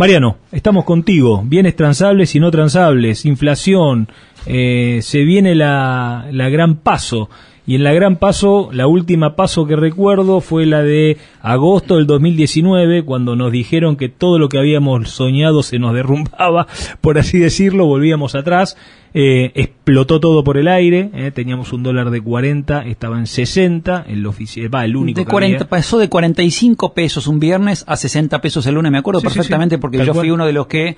Mariano, estamos contigo. Bienes transables y no transables, inflación, eh, se viene la, la gran paso. Y en la gran paso, la última paso que recuerdo fue la de agosto del 2019, cuando nos dijeron que todo lo que habíamos soñado se nos derrumbaba, por así decirlo, volvíamos atrás. Eh, explotó todo por el aire, eh, teníamos un dólar de 40, estaba en 60, el oficial, va, el único de que 40, había. Pasó de 45 pesos un viernes a 60 pesos el lunes, me acuerdo Sí, sí, perfectamente sí, porque tal yo fui cual. uno de los que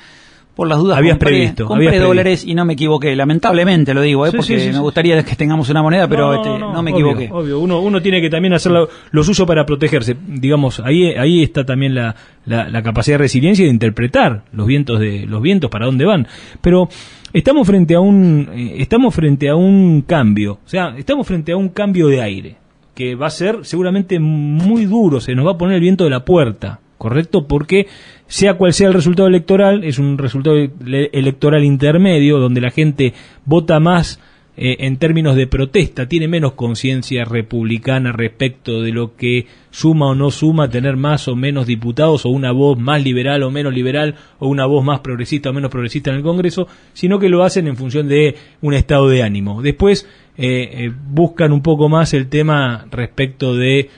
por las dudas Habías compré, previsto, compré habías dólares y no me equivoqué, lamentablemente lo digo, ¿eh? Sí, porque sí, sí, me gustaría que tengamos una moneda, pero este, no, me obvio, equivoqué. Obvio, uno, uno tiene que también hacer lo, lo suyo para protegerse. Digamos, ahí, ahí está también la, la, la capacidad de resiliencia y de interpretar los vientos de los vientos para dónde van. Pero estamos frente a un eh, estamos frente a un cambio, o sea, estamos frente a un cambio de aire que va a ser seguramente muy duro, se nos va a poner el viento de la puerta, ¿correcto? Porque sea cual sea el resultado electoral, es un resultado ele- electoral intermedio donde la gente vota más eh, en términos de protesta, tiene menos conciencia republicana respecto de lo que suma o no suma tener más o menos diputados o una voz más liberal o menos liberal o una voz más progresista o menos progresista en el Congreso, sino que lo hacen en función de un estado de ánimo. Después eh, eh, buscan un poco más el tema respecto de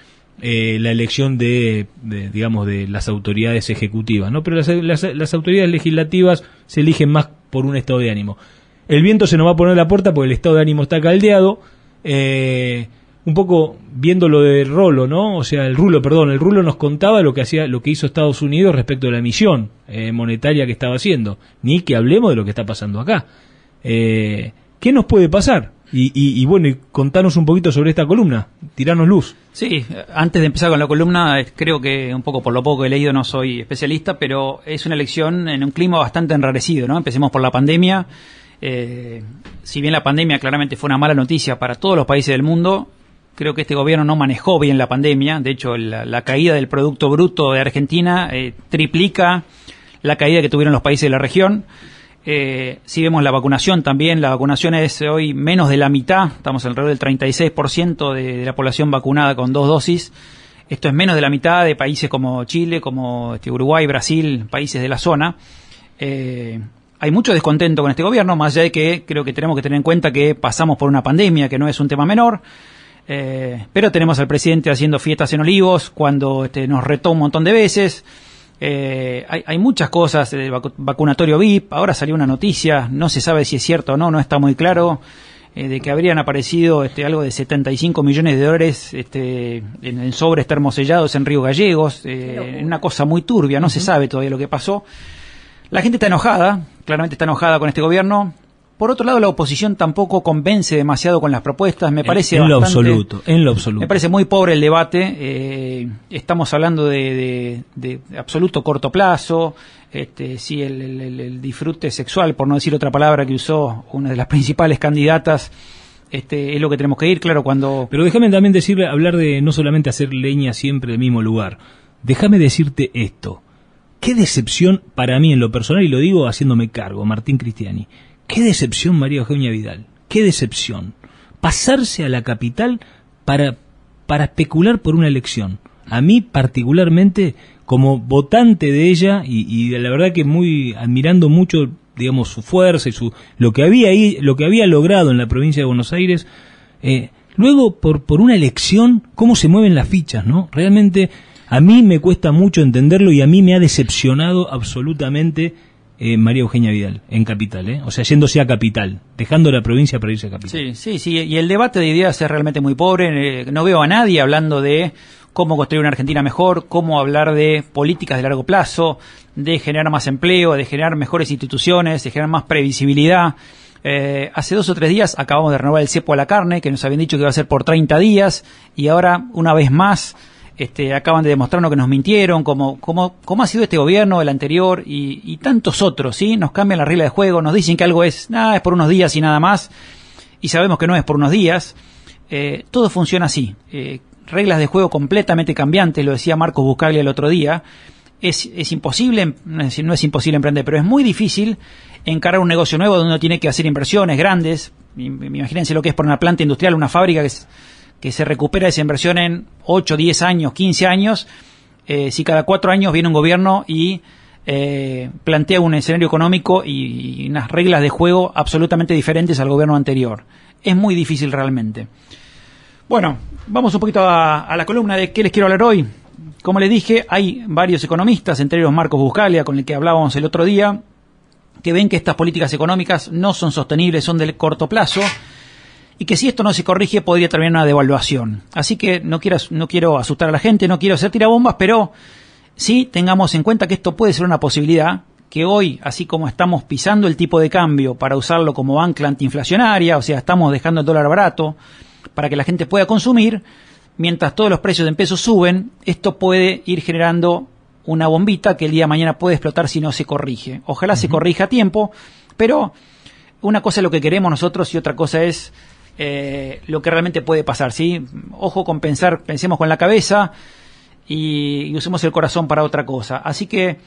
eh, la elección de, digamos, de las autoridades ejecutivas, ¿no? Pero las, las- autoridades legislativas se eligen más por un estado de ánimo. El viento se nos va a poner a la puerta porque el estado de ánimo está caldeado. eh, un poco viendo lo de Rolo, ¿no? O sea, el Rulo, perdón, el Rulo nos contaba lo que hacía, lo que hizo Estados Unidos respecto a la emisión eh, monetaria que estaba haciendo. Ni que hablemos de lo que está pasando acá. Eh, ¿Qué nos puede pasar? Y, y, bueno, y contanos un poquito sobre esta columna, tiranos luz. Sí, antes de empezar con la columna, creo que un poco por lo poco que he leído no soy especialista, pero es una elección en un clima bastante enrarecido, ¿no? Empecemos por la pandemia. Eh, si bien la pandemia claramente fue una mala noticia para todos los países del mundo, creo que este gobierno no manejó bien la pandemia. De hecho, la, la caída del Producto Bruto de Argentina eh, triplica la caída que tuvieron los países de la región. Eh, si vemos la vacunación también, la vacunación es hoy menos de la mitad, estamos alrededor del 36% de, de la población vacunada con dos dosis. Esto es menos de la mitad de países como Chile, como este, Uruguay, Brasil, países de la zona. Eh, hay mucho descontento con este gobierno, más allá de que creo que tenemos que tener en cuenta que pasamos por una pandemia, que no es un tema menor. Eh, pero tenemos al presidente haciendo fiestas en Olivos cuando este, nos retó un montón de veces. Eh, hay, hay muchas cosas, el vacu- vacunatorio VIP, ahora salió una noticia, no se sabe si es cierto o no, no está muy claro, eh, de que habrían aparecido este, algo de 75 millones de dólares este, en, en sobres termosellados en Río Gallegos, eh, una cosa muy turbia, no se sabe todavía lo que pasó. La gente está enojada, claramente está enojada con este gobierno. Por otro lado, la oposición tampoco convence demasiado con las propuestas, me parece en lo bastante- absoluto, en lo absoluto. me parece muy pobre el debate. eh, estamos hablando de, de- de absoluto corto plazo. Este, sí, el- el disfrute sexual, por no decir otra palabra que usó una de las principales candidatas, este, es lo que tenemos que ir. Claro, cuando Pero déjame también decirle, hablar de no solamente hacer leña siempre del mismo lugar. Déjame decirte esto. Qué decepción para mí en lo personal, y lo digo haciéndome cargo, Martín Cristiani. Qué decepción María Eugenia Vidal. Qué decepción. Pasarse a la capital para, para especular por una elección. A mí particularmente, como votante de ella, y, y la verdad que muy admirando mucho, digamos, su fuerza y su, lo que había ahí, lo que había logrado en la provincia de Buenos Aires, eh, luego, por, por una elección, cómo se mueven las fichas, ¿no? Realmente a mí me cuesta mucho entenderlo y a mí me ha decepcionado absolutamente eh, María Eugenia Vidal en Capital, ¿eh? O sea, yéndose a Capital, dejando la provincia para irse a Capital. Sí, sí, sí. Y el debate de ideas es realmente muy pobre. Eh, no veo a nadie hablando de cómo construir una Argentina mejor, cómo hablar de políticas de largo plazo, de generar más empleo, de generar mejores instituciones, de generar más previsibilidad. Eh, hace dos o tres días acabamos de renovar el cepo a la carne, que nos habían dicho que iba a ser por 30 días, y ahora, una vez más, este, acaban de demostrarnos que nos mintieron, como, como, como ha sido este gobierno, el anterior y, y tantos otros, ¿sí? Nos cambian la regla de juego, nos dicen que algo es, nada, es por unos días y nada más, y sabemos que no es por unos días. Eh, todo funciona así. Eh, reglas de juego completamente cambiantes, lo decía Marcos Buscaglia el otro día. Es, es imposible, no es, no es imposible emprender, pero es muy difícil encarar un negocio nuevo donde uno tiene que hacer inversiones grandes. Imagínense lo que es por una planta industrial, una fábrica que es, que se recupera esa inversión en 8, 10 años, 15 años, eh, si cada cuatro años viene un gobierno y eh, plantea un escenario económico y, unas reglas de juego absolutamente diferentes al gobierno anterior. Es muy difícil realmente. Bueno, vamos un poquito a, la columna de qué les quiero hablar hoy. Como les dije, hay varios economistas, entre ellos Marcos Buscalia, con el que hablábamos el otro día, que ven que estas políticas económicas no son sostenibles, son del corto plazo, y que si esto no se corrige podría terminar una devaluación. Así que no quiero, no quiero asustar a la gente, no quiero hacer tirabombas, pero sí tengamos en cuenta que esto puede ser una posibilidad, que hoy, así como estamos pisando el tipo de cambio para usarlo como ancla antiinflacionaria, o sea, estamos dejando el dólar barato para que la gente pueda consumir, mientras todos los precios en pesos suben, esto puede ir generando una bombita que el día de mañana puede explotar si no se corrige. Ojalá se corrija a tiempo, pero una cosa es lo que queremos nosotros y otra cosa es eh, lo que realmente puede pasar. ¿sí? Ojo con pensar, pensemos con la cabeza, y, usemos el corazón para otra cosa. Así que,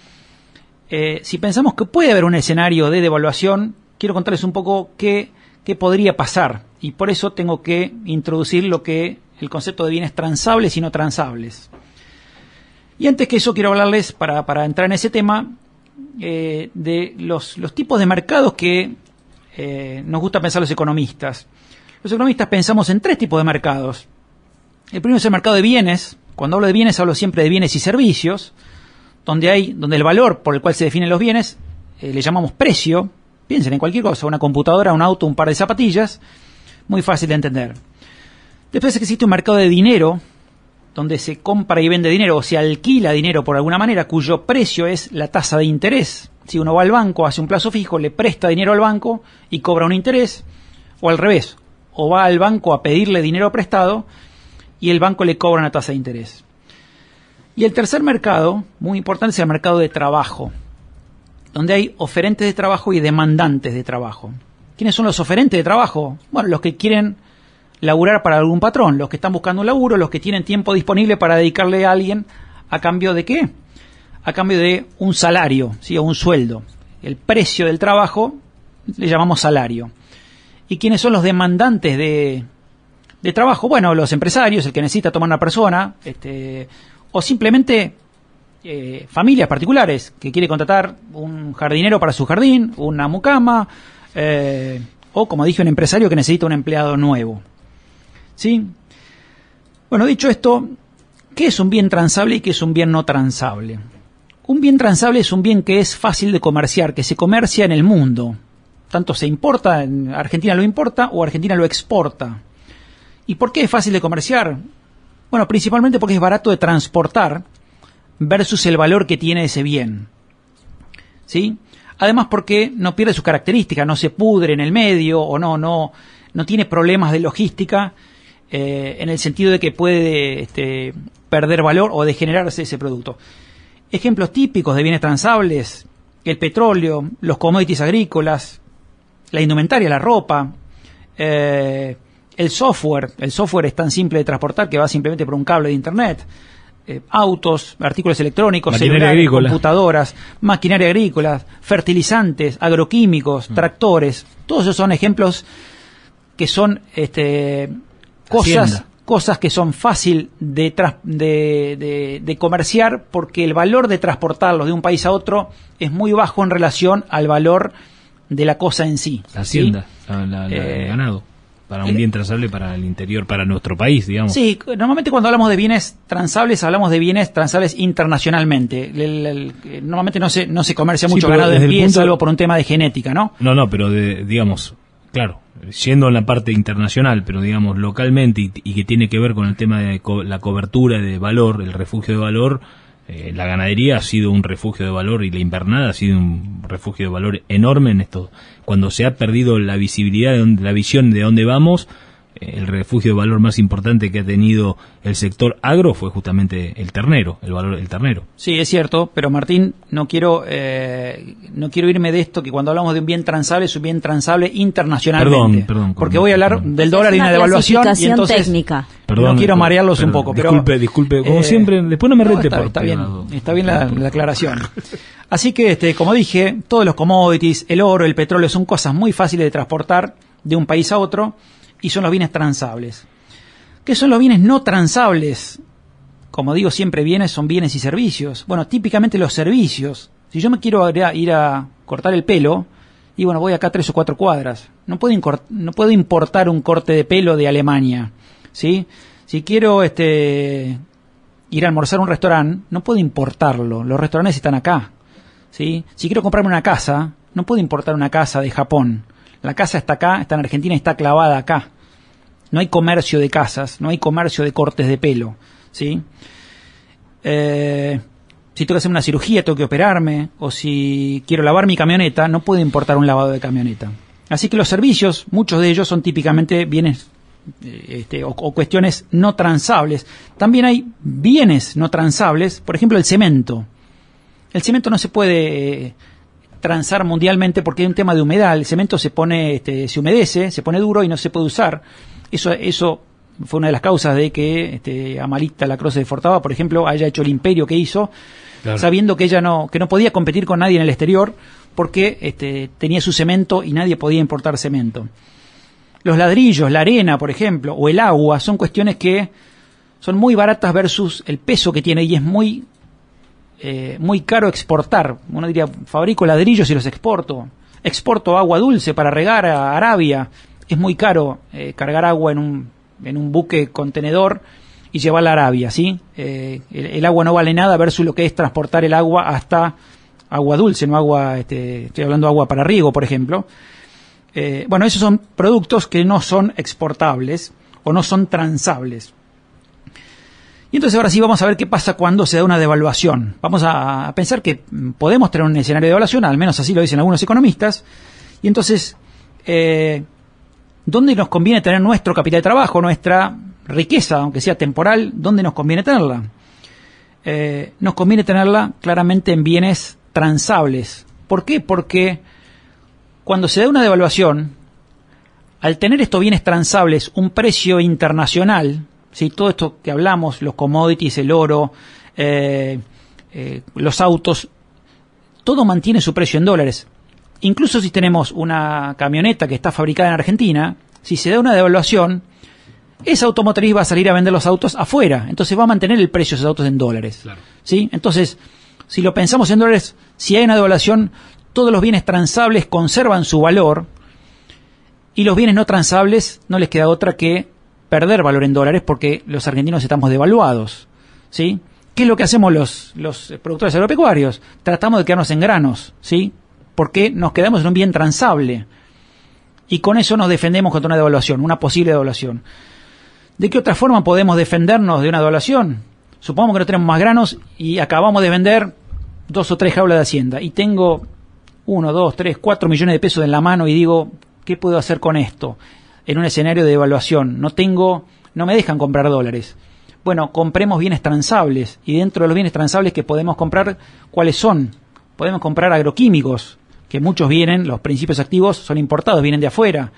eh, si pensamos que puede haber un escenario de devaluación, quiero contarles un poco qué, podría pasar. Y por eso tengo que introducir lo que el concepto de bienes transables y no transables. Y antes que eso quiero hablarles, para, entrar en ese tema, eh, de los, tipos de mercados que nos gusta pensar los economistas. Los economistas pensamos en tres tipos de mercados. El primero es el mercado de bienes, cuando hablo de bienes hablo siempre de bienes y servicios, donde hay, donde el valor por el cual se definen los bienes eh, le llamamos precio. Piensen en cualquier cosa, una computadora, un auto, un par de zapatillas, muy fácil de entender. Después existe un mercado de dinero, donde se compra y vende dinero o se alquila dinero por alguna manera, cuyo precio es la tasa de interés. Si uno va al banco, hace un plazo fijo, le presta dinero al banco y cobra un interés, o al revés, o va al banco a pedirle dinero prestado y el banco le cobra una tasa de interés. Y el tercer mercado, muy importante, es el mercado de trabajo, donde hay oferentes de trabajo y demandantes de trabajo. ¿Quiénes son los oferentes de trabajo? Bueno, los que quieren laburar para algún patrón, los que están buscando un laburo, los que tienen tiempo disponible para dedicarle a alguien a cambio de qué? A cambio de un salario, ¿sí? o un sueldo. El precio del trabajo le llamamos salario. ¿Y quiénes son los demandantes de, de trabajo, bueno, los empresarios, el que necesita tomar una persona, este, o simplemente eh, familias particulares que quiere contratar un jardinero para su jardín, una mucama, eh, o como dije, un empresario que necesita un empleado nuevo. ¿Sí? Bueno, dicho esto, ¿qué es un bien transable y qué es un bien no transable? Un bien transable es un bien que es fácil de comerciar, que se comercia en el mundo. Tanto se importa, en Argentina lo importa o Argentina lo exporta. ¿Y por qué es fácil de comerciar? Bueno, principalmente porque es barato de transportar versus el valor que tiene ese bien. ¿Sí? Además porque no pierde sus características, no se pudre en el medio o no, no, no tiene problemas de logística eh, en el sentido de que puede este, perder valor o degenerarse ese producto. Ejemplos típicos de bienes transables, el petróleo, los commodities agrícolas, la indumentaria, la ropa, eh, el software, el software es tan simple de transportar que va simplemente por un cable de internet. Eh, autos, artículos electrónicos, celulares, computadoras, maquinaria agrícola, fertilizantes, agroquímicos, mm. tractores, todos esos son ejemplos que son este, cosas, cosas que son fácil de, de, de, comerciar porque el valor de transportarlos de un país a otro es muy bajo en relación al valor de la cosa en sí. La hacienda, la, eh, ganado para un bien transable para el interior, para nuestro país, digamos. Sí, normalmente cuando hablamos de bienes transables hablamos de bienes transables internacionalmente. normalmente no se, no se comercia mucho ganado en pie, salvo por un tema de genética, ¿no? No, no, pero de, digamos, claro, siendo en la parte internacional, pero digamos localmente y, y que tiene que ver con el tema de la cobertura de valor, el refugio de valor, eh, la ganadería ha sido un refugio de valor y la invernada ha sido un refugio de valor enorme en esto. Cuando se ha perdido la visibilidad, de la visión de dónde vamos, el refugio de valor más importante que ha tenido el sector agro fue justamente el ternero, el valor del ternero. Sí, es cierto, pero Martín, no quiero eh, no quiero irme de esto que cuando hablamos de un bien transable es un bien transable internacionalmente. Perdón, perdón. Porque voy a hablar del dólar y una devaluación y entonces técnica. no quiero marearlos un poco. Disculpe, disculpe, como eh, siempre, después no me rete está, está bien, está bien la, la aclaración. Así que, este, como dije, todos los commodities, el oro, el petróleo son cosas muy fáciles de transportar de un país a otro y son los bienes transables. ¿Qué son los bienes no transables? Como digo siempre, bienes son bienes y servicios. Bueno, típicamente los servicios Si yo me quiero ir a, cortar el pelo, y bueno, voy acá tres o cuatro cuadras. No puedo, no puedo importar un corte de pelo de Alemania, ¿sí? Si quiero este, ir a almorzar a un restaurante, no puedo importarlo. Los restaurantes están acá, ¿sí? Si quiero comprarme una casa, no puedo importar una casa de Japón. La casa está acá, está en Argentina está clavada acá. No hay comercio de casas, no hay comercio de cortes de pelo, ¿sí? Eh, si tengo que hacer una cirugía, tengo que operarme, o si quiero lavar mi camioneta, no puedo importar un lavado de camioneta. Así que los servicios, muchos de ellos son típicamente bienes eh, este, o, cuestiones no transables. También hay bienes no transables, por ejemplo el cemento. El cemento no se puede transar mundialmente porque hay un tema de humedad. El cemento se pone, este, se humedece, se pone duro y no se puede usar. Eso, eso fue una de las causas de que este, Amalita la Cruz de Fortaba, por ejemplo, haya hecho el imperio que hizo, sabiendo que ella no, que no podía competir con nadie en el exterior porque este, tenía su cemento y nadie podía importar cemento. Los ladrillos, la arena, por ejemplo, o el agua son cuestiones que son muy baratas versus el peso que tiene y es muy eh, muy caro exportar. Uno diría, fabrico ladrillos y los exporto. Exporto agua dulce para regar a Arabia. Es muy caro eh, cargar agua en un, en un buque contenedor y llevarla a Arabia, ¿sí? Eh, el, agua no vale nada versus lo que es transportar el agua hasta agua dulce, no agua, este, estoy hablando de agua para riego, por ejemplo. Bueno, esos son productos que no son exportables o no son transables. Y entonces ahora sí vamos a ver qué pasa cuando se da una devaluación. Vamos a, pensar que podemos tener un escenario de devaluación, al menos así lo dicen algunos economistas. Y entonces, eh, ¿dónde nos conviene tener nuestro capital de trabajo, nuestra riqueza, aunque sea temporal, ¿dónde nos conviene tenerla? Eh, nos conviene tenerla claramente en bienes transables. ¿Por qué? Porque cuando se da una devaluación, al tener estos bienes transables un precio internacional, ¿sí? todo esto que hablamos, los commodities, el oro, eh, eh, los autos, todo mantiene su precio en dólares. Incluso si tenemos una camioneta que está fabricada en Argentina, si se da una devaluación, esa automotriz va a salir a vender los autos afuera, entonces va a mantener el precio de esos autos en dólares. ¿sí? Entonces, si lo pensamos en dólares, si hay una devaluación, todos los bienes transables conservan su valor y los bienes no transables no les queda otra que perder valor en dólares porque los argentinos estamos devaluados. ¿sí? ¿Qué es lo que hacemos los, los productores agropecuarios? Tratamos de quedarnos en granos, ¿sí? porque nos quedamos en un bien transable. Y con eso nos defendemos contra una devaluación, una posible devaluación. ¿De qué otra forma podemos defendernos de una devaluación? Supongamos que no tenemos más granos y acabamos de vender dos o tres jaulas de hacienda y tengo uno, dos, tres, cuatro millones de pesos en la mano y digo, ¿qué puedo hacer con esto? En un escenario de devaluación. No tengo, no me dejan comprar dólares. Bueno, compremos bienes transables y dentro de los bienes transables que podemos comprar, ¿cuáles son? Podemos comprar agroquímicos, que muchos vienen, los principios activos son importados, vienen de afuera.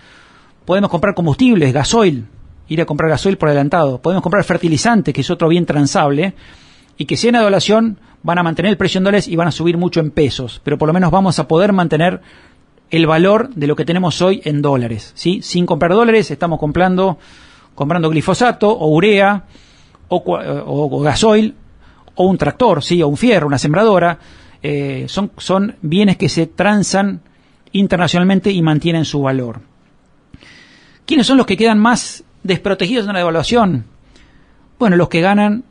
Podemos comprar combustibles, gasoil, ir a comprar gasoil por adelantado. Podemos comprar fertilizante, que es otro bien transable, y que si hay una devaluación van a mantener el precio en dólares y van a subir mucho en pesos, pero por lo menos vamos a poder mantener el valor de lo que tenemos hoy en dólares. ¿sí? Sin comprar dólares estamos comprando, comprando glifosato o urea o, gasoil o un tractor, ¿sí? o un fierro, una sembradora. Eh, son, son bienes que se transan internacionalmente y mantienen su valor. ¿Quiénes son los que quedan más desprotegidos de una devaluación? Bueno, los que ganan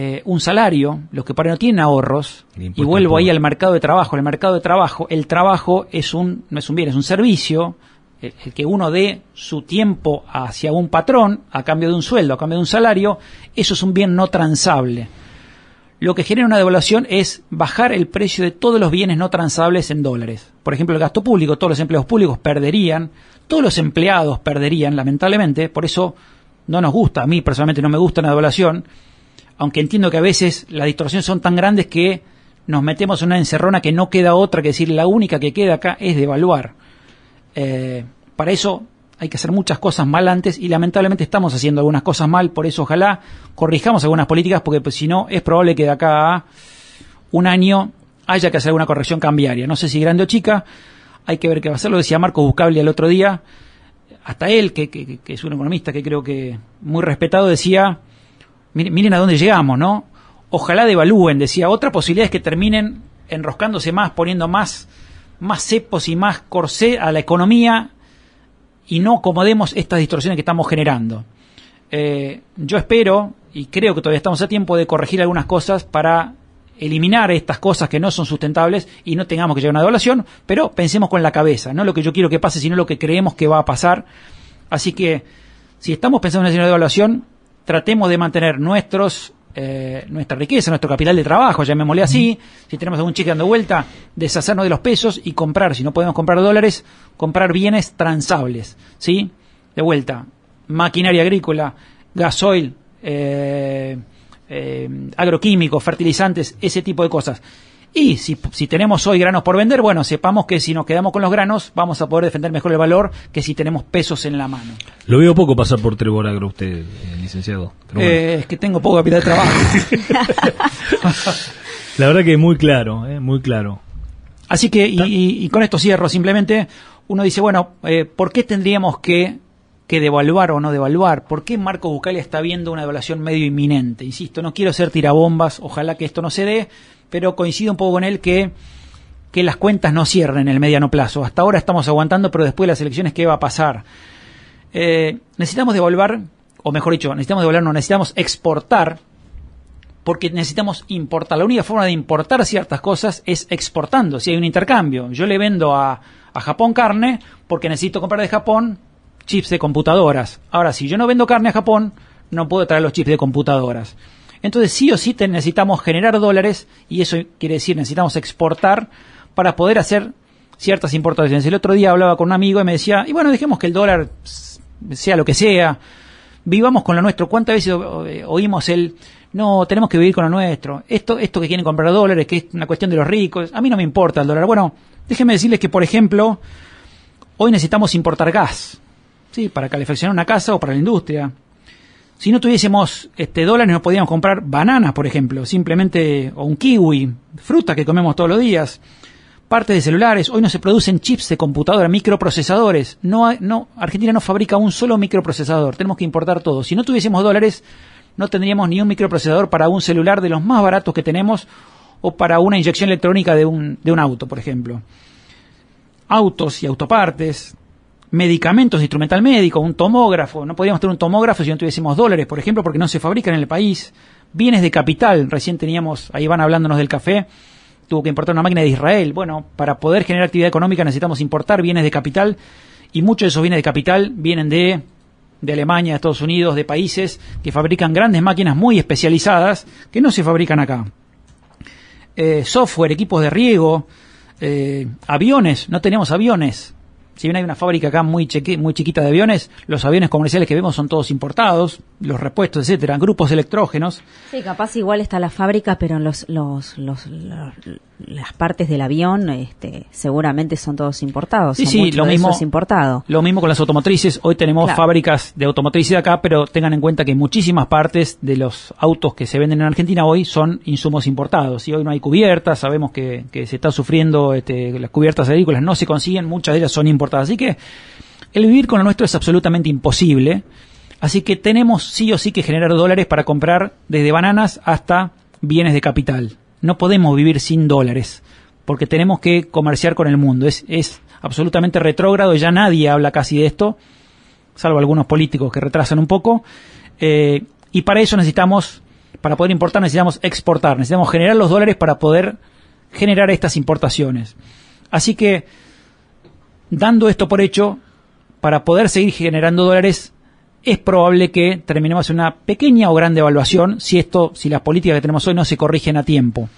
eh, un salario, los que para no tienen ahorros, y vuelvo ahí al mercado de trabajo, el mercado de trabajo, el trabajo es un, no es un bien, es un servicio, el, que uno dé su tiempo hacia un patrón a cambio de un sueldo, a cambio de un salario, eso es un bien no transable. Lo que genera una devaluación es bajar el precio de todos los bienes no transables en dólares. Por ejemplo, el gasto público, todos los empleos públicos perderían, todos los empleados perderían, lamentablemente, por eso no nos gusta, a mí personalmente no me gusta una devaluación, aunque entiendo que a veces las distorsiones son tan grandes que nos metemos en una encerrona que no queda otra que decir la única que queda acá es devaluar. Eh, para eso hay que hacer muchas cosas mal antes y lamentablemente estamos haciendo algunas cosas mal, por eso ojalá corrijamos algunas políticas porque pues, si no es probable que de acá a un año haya que hacer alguna corrección cambiaria. No sé si grande o chica, hay que ver qué va a hacer. Lo decía Marco Buscable el otro día. Hasta él, que, que, es un economista que creo que muy respetado, decía, miren, a dónde llegamos, ¿no? Ojalá devalúen, decía. Otra posibilidad es que terminen enroscándose más, poniendo más, más cepos y más corsé a la economía y no acomodemos estas distorsiones que estamos generando. Eh, yo espero, y creo que todavía estamos a tiempo de corregir algunas cosas para eliminar estas cosas que no son sustentables y no tengamos que llegar a una devaluación, pero pensemos con la cabeza, no lo que yo quiero que pase, sino lo que creemos que va a pasar. Así que, si estamos pensando en una devaluación, tratemos de mantener nuestros eh, nuestra riqueza, nuestro capital de trabajo, llamémosle así, si tenemos algún cheque dando vuelta, deshacernos de los pesos y comprar, si no podemos comprar dólares, comprar bienes transables, ¿sí? De vuelta, maquinaria agrícola, gasoil, eh, eh, agroquímicos, fertilizantes, ese tipo de cosas. Y si, si, tenemos hoy granos por vender, bueno, sepamos que si nos quedamos con los granos vamos a poder defender mejor el valor que si tenemos pesos en la mano. Lo veo poco pasar por Trevor Agro usted, eh, licenciado. Eh, es que tengo poco capital de trabajo. la verdad que es muy claro, eh, muy claro. Así que, y, y, con esto cierro, simplemente uno dice, bueno, eh, ¿por qué tendríamos que que devaluar o no devaluar. ¿Por qué Marco Buscalia está viendo una devaluación medio inminente? Insisto, no quiero ser tirabombas, ojalá que esto no se dé, pero coincido un poco con él que, que las cuentas no cierren en el mediano plazo. Hasta ahora estamos aguantando, pero después de las elecciones, ¿qué va a pasar? Eh, necesitamos devaluar, o mejor dicho, necesitamos devaluar, no, necesitamos exportar, porque necesitamos importar. La única forma de importar ciertas cosas es exportando, si hay un intercambio. Yo le vendo a, a Japón carne porque necesito comprar de Japón chips de computadoras. Ahora, si yo no vendo carne a Japón, no puedo traer los chips de computadoras. Entonces, sí o sí necesitamos generar dólares y eso quiere decir necesitamos exportar para poder hacer ciertas importaciones. El otro día hablaba con un amigo y me decía, y bueno, dejemos que el dólar sea lo que sea, vivamos con lo nuestro. ¿Cuántas veces oímos el, no, tenemos que vivir con lo nuestro? Esto, esto que quieren comprar dólares, que es una cuestión de los ricos, a mí no me importa el dólar. Bueno, déjenme decirles que, por ejemplo, hoy necesitamos importar gas. Sí, para calefaccionar una casa o para la industria. Si no tuviésemos este dólares no podíamos comprar bananas, por ejemplo, simplemente o un kiwi, fruta que comemos todos los días, partes de celulares. Hoy no se producen chips de computadora, microprocesadores. No, no, Argentina no fabrica un solo microprocesador. Tenemos que importar todo. Si no tuviésemos dólares, no tendríamos ni un microprocesador para un celular de los más baratos que tenemos o para una inyección electrónica de un, de un auto, por ejemplo. Autos y autopartes, medicamentos instrumental médico, un tomógrafo. No podíamos tener un tomógrafo si no tuviésemos dólares, por ejemplo, porque no se fabrican en el país. Bienes de capital. Recién teníamos, ahí van hablándonos del café. Tuvo que importar una máquina de Israel. Bueno, para poder generar actividad económica necesitamos importar bienes de capital y muchos de esos bienes de capital vienen de, de Alemania, de Estados Unidos, de países que fabrican grandes máquinas muy especializadas que no se fabrican acá. Eh, software, equipos de riego, eh, aviones, no tenemos aviones si bien hay una fábrica acá muy, muy chiquita de aviones, los aviones comerciales que vemos son todos importados, los repuestos, etcétera, grupos electrógenos. Sí, capaz igual está la fábrica, pero los, los, los, las partes del avión este, seguramente son todos importados. Sí, sí, lo mismo, es importado. lo mismo con las automotrices. Hoy tenemos fábricas de automotrices acá, pero tengan en cuenta que muchísimas partes de los autos que se venden en Argentina hoy son insumos importados. Y hoy no hay cubiertas, sabemos que, que se está sufriendo, este, las cubiertas agrícolas no se consiguen, muchas de ellas son importadas Así que el vivir con lo nuestro es absolutamente imposible. Así que tenemos sí o sí que generar dólares para comprar desde bananas hasta bienes de capital. No podemos vivir sin dólares, porque tenemos que comerciar con el mundo. Es, es absolutamente retrógrado, ya nadie habla casi de esto, salvo algunos políticos que retrasan un poco. Eh, y para eso necesitamos, para poder importar, necesitamos exportar, necesitamos generar los dólares para poder generar estas importaciones. Así que Dando esto por hecho, para poder seguir generando dólares, es probable que terminemos en una pequeña o gran devaluación si esto, si las políticas que tenemos hoy no se corrigen a tiempo.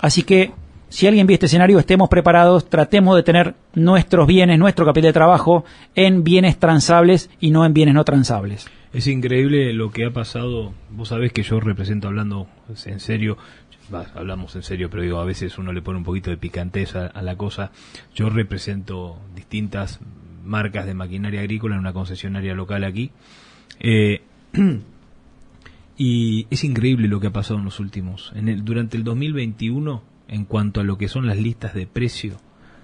Así que, si alguien ve este escenario, estemos preparados, tratemos de tener nuestros bienes, nuestro capital de trabajo en bienes transables y no en bienes no transables. Es increíble lo que ha pasado. Vos sabés que yo represento, hablando en serio, hablamos en serio, pero digo, a veces uno le pone un poquito de picanteza a la cosa. Yo represento distintas marcas de maquinaria agrícola en una concesionaria local aquí. Eh, y es increíble lo que ha pasado en los últimos. En el, durante el 2021, en cuanto a lo que son las listas de precio,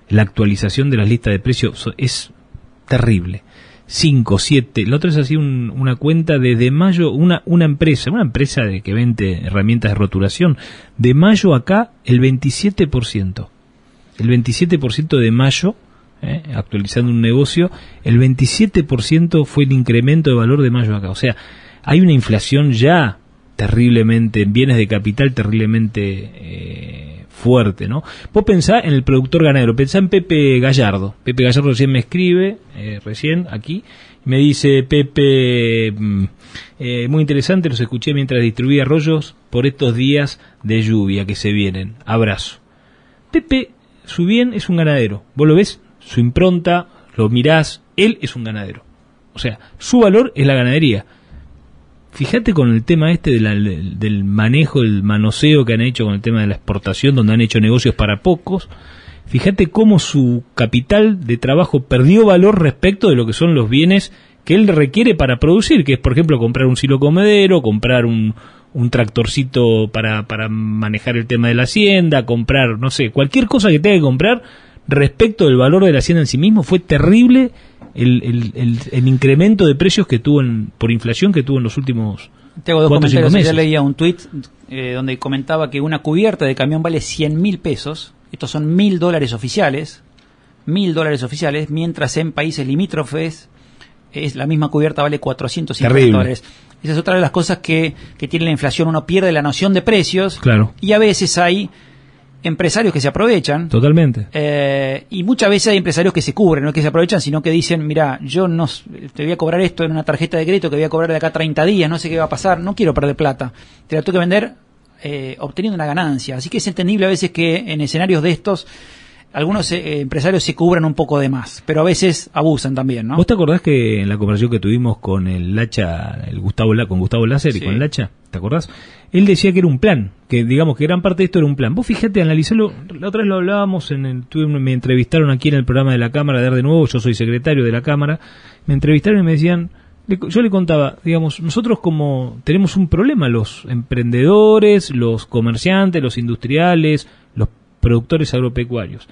la actualización de las listas de precio es terrible. 5, 7. La otra es así un- una cuenta desde mayo, una, una empresa, una empresa de que vende herramientas de roturación. De mayo acá, el 27%. El 27% de mayo, eh, actualizando un negocio, el 27% fue el incremento de valor de mayo acá. O sea, hay una inflación ya terriblemente, en bienes de capital terriblemente eh, fuerte, ¿no? Vos pensá en el productor ganadero, pensá en Pepe Gallardo. Pepe Gallardo recién me escribe, eh, recién aquí, me dice Pepe, mm, muy interesante, los escuché mientras distribuía rollos por estos días de lluvia que se vienen. Abrazo. Pepe, su bien es un ganadero. Vos lo ves, su impronta, lo mirás, él es un ganadero. O sea, su valor es la ganadería. Fíjate con el tema este del manejo, el manoseo que han hecho con el tema de la exportación, donde han hecho negocios para pocos. Fíjate cómo su capital de trabajo perdió valor respecto de lo que son los bienes que él requiere para producir, que es, por ejemplo, comprar un silo comedero, comprar un, un tractorcito para, para manejar el tema de la hacienda, comprar, no sé, cualquier cosa que tenga que comprar respecto del valor de la hacienda en sí mismo, fue terrible el, el, el- el incremento de precios que tuvo en- por inflación que tuvo en los últimos Te hago dos cuatro comentarios. meses. Leía un tuit eh, donde comentaba que una cubierta de camión vale 100 mil pesos. Estos son mil dólares oficiales. Mil dólares oficiales. Mientras en países limítrofes es la misma cubierta vale 450 Terrible. dólares. Esa es otra de las cosas que, que tiene la inflación. Uno pierde la noción de precios. Claro. Y a veces hay empresarios que se aprovechan. Totalmente. Eh, y muchas veces hay empresarios que se cubren, no que se aprovechan, sino que dicen, mira, yo no te voy a cobrar esto en una tarjeta de crédito que voy a cobrar de acá a 30 días, no sé qué va a pasar, no quiero perder plata. Te la tengo que vender eh, obteniendo una ganancia. Así que es entendible a veces que en escenarios de estos algunos eh, empresarios se cubran un poco de más, pero a veces abusan también, ¿no? ¿Vos te acordás que en la conversación que tuvimos con el Lacha, el Gustavo con Gustavo Láser y con el Lacha, ¿te acordás? Él decía que era un plan, que digamos que gran parte de esto era un plan. Vos fíjate, analizalo, la otra vez lo hablábamos en el, tuve- me entrevistaron aquí en el programa de la Cámara de Ar de Nuevo, yo soy secretario de la Cámara, me entrevistaron y me decían, le- yo le contaba, digamos, nosotros como tenemos un problema, los emprendedores, los comerciantes, los industriales, productores agropecuarios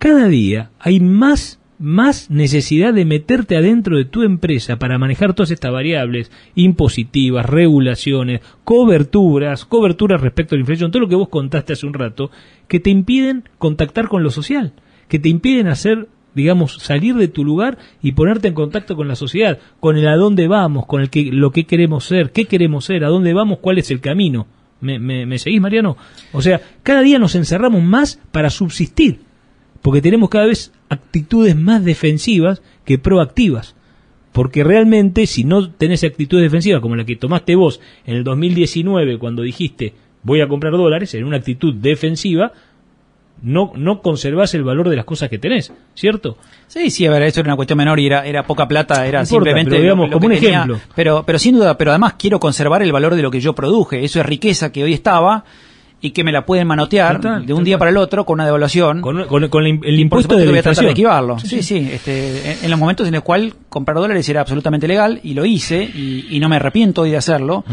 cada día hay más, más necesidad de meterte adentro de tu empresa para manejar todas estas variables impositivas, regulaciones, coberturas, coberturas respecto a la inflación, todo lo que vos contaste hace un rato, que te impiden contactar con lo social, que te impiden hacer digamos, salir de tu lugar y ponerte en contacto con la sociedad, con el a dónde vamos, con el que, lo que queremos ser, qué queremos ser, a dónde vamos, cuál es el camino. ¿Me, me, seguís, Mariano? O sea, cada día nos encerramos más para subsistir porque tenemos cada vez actitudes más defensivas que proactivas. Porque realmente si no tenés actitudes defensivas como la que tomaste vos en el 2019 cuando dijiste voy a comprar dólares en una actitud defensiva, no, no conservás el valor de las cosas que tenés, ¿cierto? Sí, sí, a ver, esto era una cuestión menor y era, era poca plata, era No importa, simplemente pero digamos, lo- lo como que un tenía. ejemplo. Pero, pero sin duda, pero además quiero conservar el valor de lo que yo produje. Eso es riqueza que hoy estaba y que me la pueden manotear Total, de un día para el otro con una devaluación. Con, con- con el, el impuesto de que voy a tratar de esquivarlo. Sí, sí. este, en, en los momentos en los cuales comprar dólares era absolutamente legal y lo hice y, y no me arrepiento hoy de hacerlo.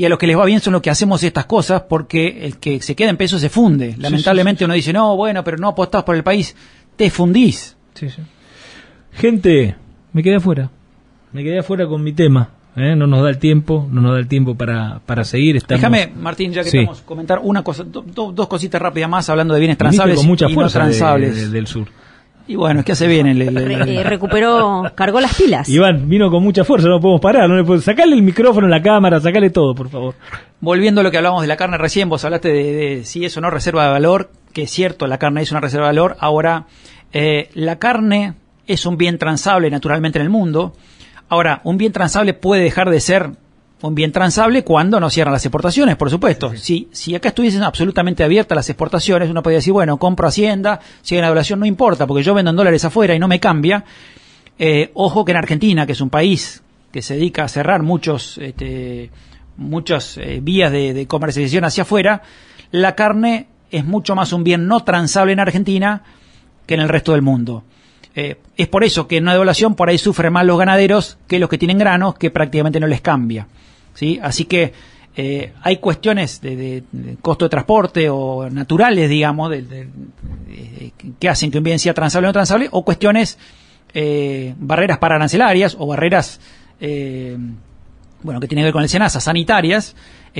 Y a los que les va bien son los que hacemos estas cosas porque el que se queda en pesos se funde. Lamentablemente uno dice, no, bueno, pero no apostás por el país. Te fundís. Sí, sí. Gente, me quedé afuera. Me quedé afuera con mi tema. ¿eh? No nos da el tiempo, no nos da el tiempo para, para seguir. Estamos... Déjame, Martín, ya que estamos, comentar una cosa, do- do- dos cositas rápidas más hablando de bienes transables con mucha y no fuerza de- transables. de- del sur. Y bueno, es que hace bien el, el- eh, recuperó, cargó las pilas. Iván vino con mucha fuerza, no podemos parar. No le podemos... Sacarle el micrófono la cámara, sacarle todo, por favor. Volviendo a lo que hablábamos de la carne recién, vos hablaste de, de si es o no reserva de valor, que es cierto, la carne es una reserva de valor. Ahora, eh, la carne es un bien transable naturalmente en el mundo. Ahora, un bien transable puede dejar de ser un bien transable cuando no cierran las exportaciones, por supuesto. Si, si acá estuviesen absolutamente abiertas las exportaciones, uno podría decir, bueno, compro Hacienda, si hay una evaluación no importa, porque yo vendo en dólares afuera y no me cambia. Eh, ojo que en Argentina, que es un país que se dedica a cerrar muchos, este, muchas eh, vías de, de comercialización hacia afuera, la carne es mucho más un bien no transable en Argentina que en el resto del mundo. Eh, es por eso que en una devaluación por ahí sufren más los ganaderos que los que tienen granos, que prácticamente no les cambia. ¿Sí? Así que eh, hay cuestiones de, costo de transporte o naturales, digamos, de- que hacen que un bien sea transable o no transable, o cuestiones eh, barreras pararancelarias o barreras, eh, bueno, que tienen que ver con el SENASA, sanitarias,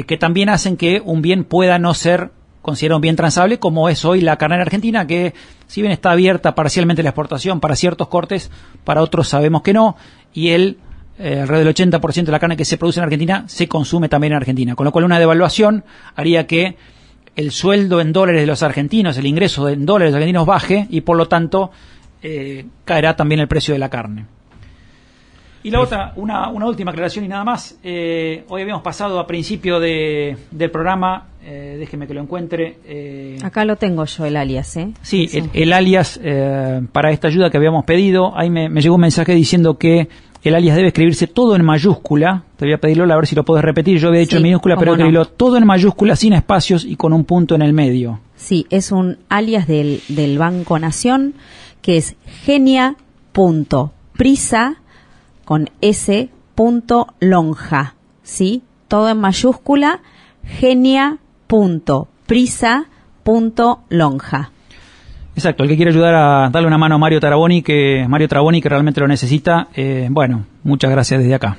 que también hacen que un bien pueda no ser considerado un bien transable, como es hoy la carne en Argentina, que si bien está abierta parcialmente la exportación para ciertos cortes, para otros sabemos que no, y el eh, alrededor del 80% de la carne que se produce en Argentina se consume también en Argentina. Con lo cual una devaluación haría que el sueldo en dólares de los argentinos, el ingreso en dólares de los argentinos baje y por lo tanto eh, caerá también el precio de la carne. Y la otra, una, una última aclaración y nada más. Eh, hoy habíamos pasado a principio de, del programa, eh, déjeme que lo encuentre. eh, Acá lo tengo yo, el alias, ¿eh? Sí, el, el alias eh, para esta ayuda que habíamos pedido. Ahí me, me llegó un mensaje diciendo que el alias debe escribirse todo en mayúscula. Te voy a pedirlo a ver si lo puedes repetir. Yo había dicho Sí, en minúscula, pero no. todo en mayúscula, sin espacios y con un punto en el medio. Sí, es un alias del, del Banco Nación que es genia.prisa con s punto lonja, ¿sí? Todo en mayúscula, genia.prisa punto lonja. Exacto, el que quiere ayudar a darle una mano a Mario Taraboni, que Mario Taraboni que realmente lo necesita, eh, bueno, muchas gracias desde acá.